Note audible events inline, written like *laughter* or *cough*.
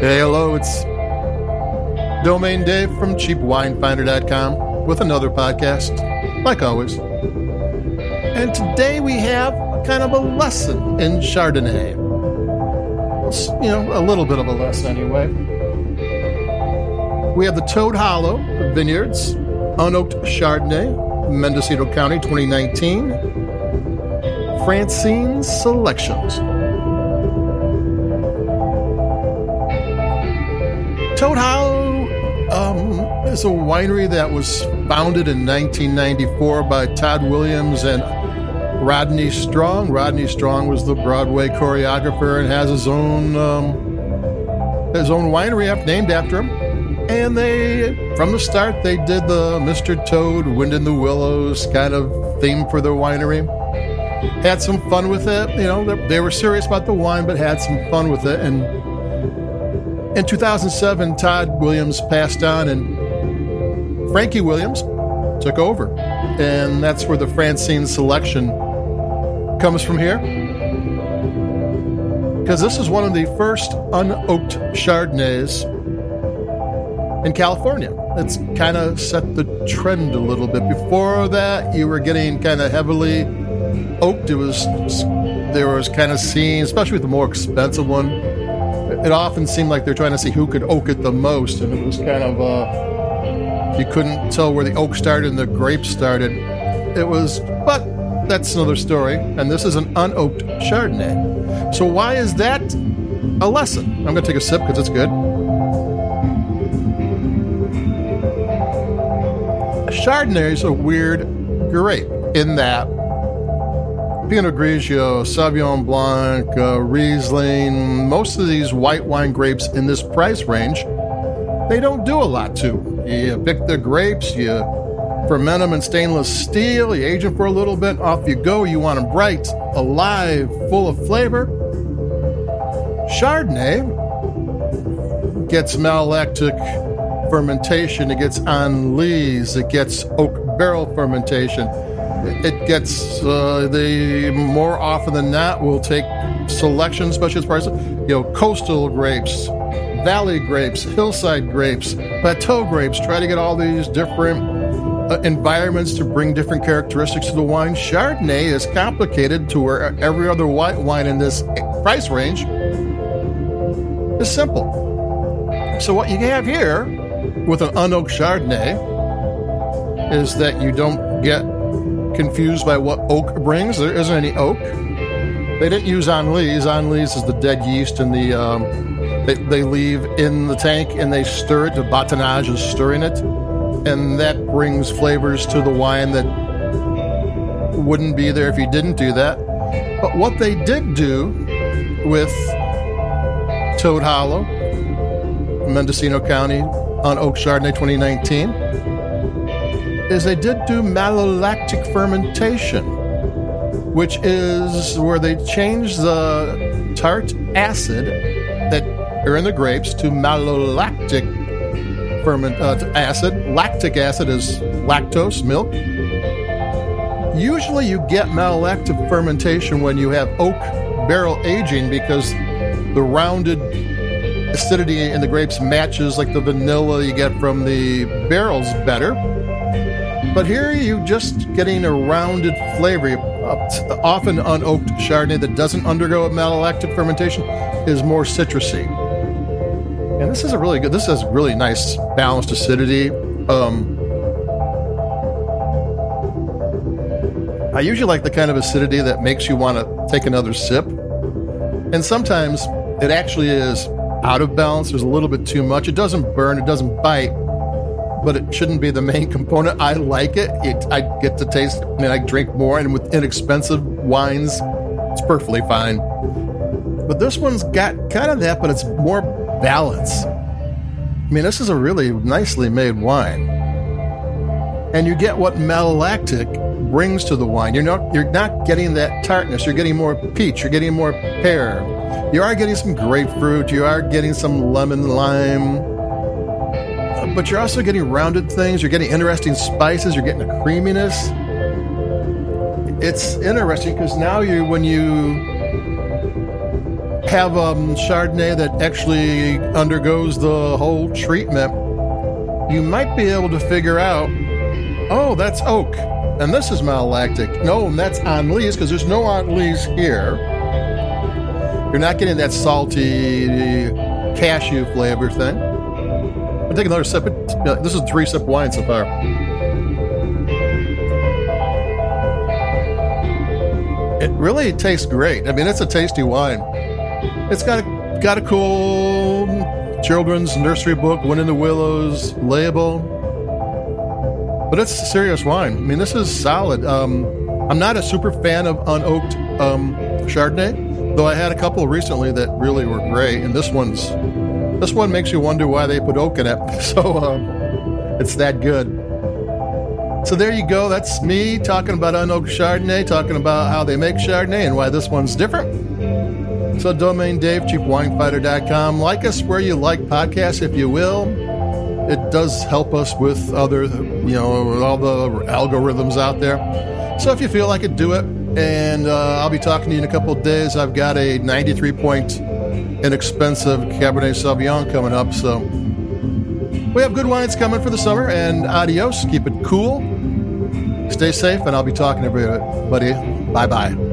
Hey, hello, it's Domaine Dave from CheapWineFinder.com with another podcast, like always. And today we have kind of a lesson in Chardonnay. You know, a little bit of a lesson anyway. We have the Toad Hollow Vineyards, Unoaked Chardonnay, Mendocino County 2019, Francine's Selections. Toad Hollow um, is a winery that was founded in 1994 by Todd Williams and Rodney Strong. Rodney Strong was the Broadway choreographer and has his own um, his own winery named after him. And they, from the start, they did the Mr. Toad, Wind in the Willows kind of theme for their winery. Had some fun with it. You know, they were serious about the wine, but had some fun with it. And in 2007, Todd Williams passed on, and Frankie Williams took over. And that's where the Francine selection comes from here. Because this is one of the first unoaked Chardonnays in California. It's kind of set the trend a little bit. Before that, you were getting kind of heavily oaked. It was there was kind of seen, especially with the more expensive one, it often seemed like they're trying to see who could oak it the most, and it was kind of uh, you couldn't tell where the oak started and the grape started. It was, but that's another story. And this is an unoaked Chardonnay. So why is that a lesson? I'm going to take a sip because it's good. Chardonnay is a weird grape in that Pinot Grigio, Sauvignon Blanc, uh, Riesling, most of these white wine grapes in this price range, they don't do a lot to. You pick the grapes, you ferment them in stainless steel, you age them for a little bit, off you go. You want them bright, alive, full of flavor. Chardonnay gets malolactic fermentation, it gets enlise, it gets oak barrel fermentation it gets uh, the more often than not we'll take selection, far as you know, coastal grapes, valley grapes, hillside grapes, plateau grapes. Try to get all these different uh, environments to bring different characteristics to the wine. Chardonnay is complicated to where every other white wine in this price range is simple. So what you have here with an unoaked Chardonnay is that you don't get confused by what oak brings. There isn't any oak. They didn't use enlise. Enlise is the dead yeast and the um, they, they leave in the tank and they stir it. The batonnage is stirring it, and that brings flavors to the wine that wouldn't be there if you didn't do that. But what they did do with Toad Hollow, Mendocino County, on Oak Chardonnay 2019 is they did do malolactic fermentation, which is where they change the tart acid that are in the grapes to malolactic ferment uh, acid. Lactic acid is lactose, milk. Usually, you get malolactic fermentation when you have oak barrel aging because the rounded acidity in the grapes matches like the vanilla you get from the barrels better. But here you're just getting a rounded flavor. Often unoaked Chardonnay that doesn't undergo a malolactic fermentation is more citrusy. And this is a really good, this has really nice balanced acidity. Um, I usually like the kind of acidity that makes you want to take another sip. And sometimes it actually is out of balance. There's a little bit too much. It doesn't burn, it doesn't bite, but it shouldn't be the main *laughs* component. I like it. it I get to taste. I mean, I drink more, and with inexpensive wines, it's perfectly fine. But this one's got kind of that, but it's more balance. I mean, this is a really nicely made wine, and you get what malolactic brings to the wine. You're not you're not getting that tartness. You're getting more peach. You're getting more pear. You are getting some grapefruit. You are getting some lemon lime but you're also getting rounded things. You're getting interesting spices. You're getting a creaminess. It's interesting because now you, when you have um, Chardonnay that actually undergoes the whole treatment, you might be able to figure out, oh, that's oak, and this is malolactic. No, and that's lees because there's no lees here. You're not getting that salty cashew flavor thing. I'll take another sip. This is three sip wine so far. It really tastes great. I mean, it's a tasty wine. It's got a, got a cool children's nursery book, Wind in the Willows label. But it's a serious wine. I mean, this is solid. Um, I'm not a super fan of unoaked um, Chardonnay, though I had a couple recently that really were great. And this one's this one makes you wonder why they put oak in it. *laughs* So um, it's that good. So there you go. That's me talking about unoaked Chardonnay, talking about how they make Chardonnay and why this one's different. So domaine Dave, cheapwinefinder.com. Like us where you like podcasts, if you will. It does help us with other, you know, all the algorithms out there. So if you feel like it, do it. And uh, I'll be talking to you in a couple of days. I've got a 93 point inexpensive Cabernet Sauvignon coming up. So we have good wines coming for the summer. And adios. Keep it cool. Stay safe. And I'll be talking to everybody. Bye bye.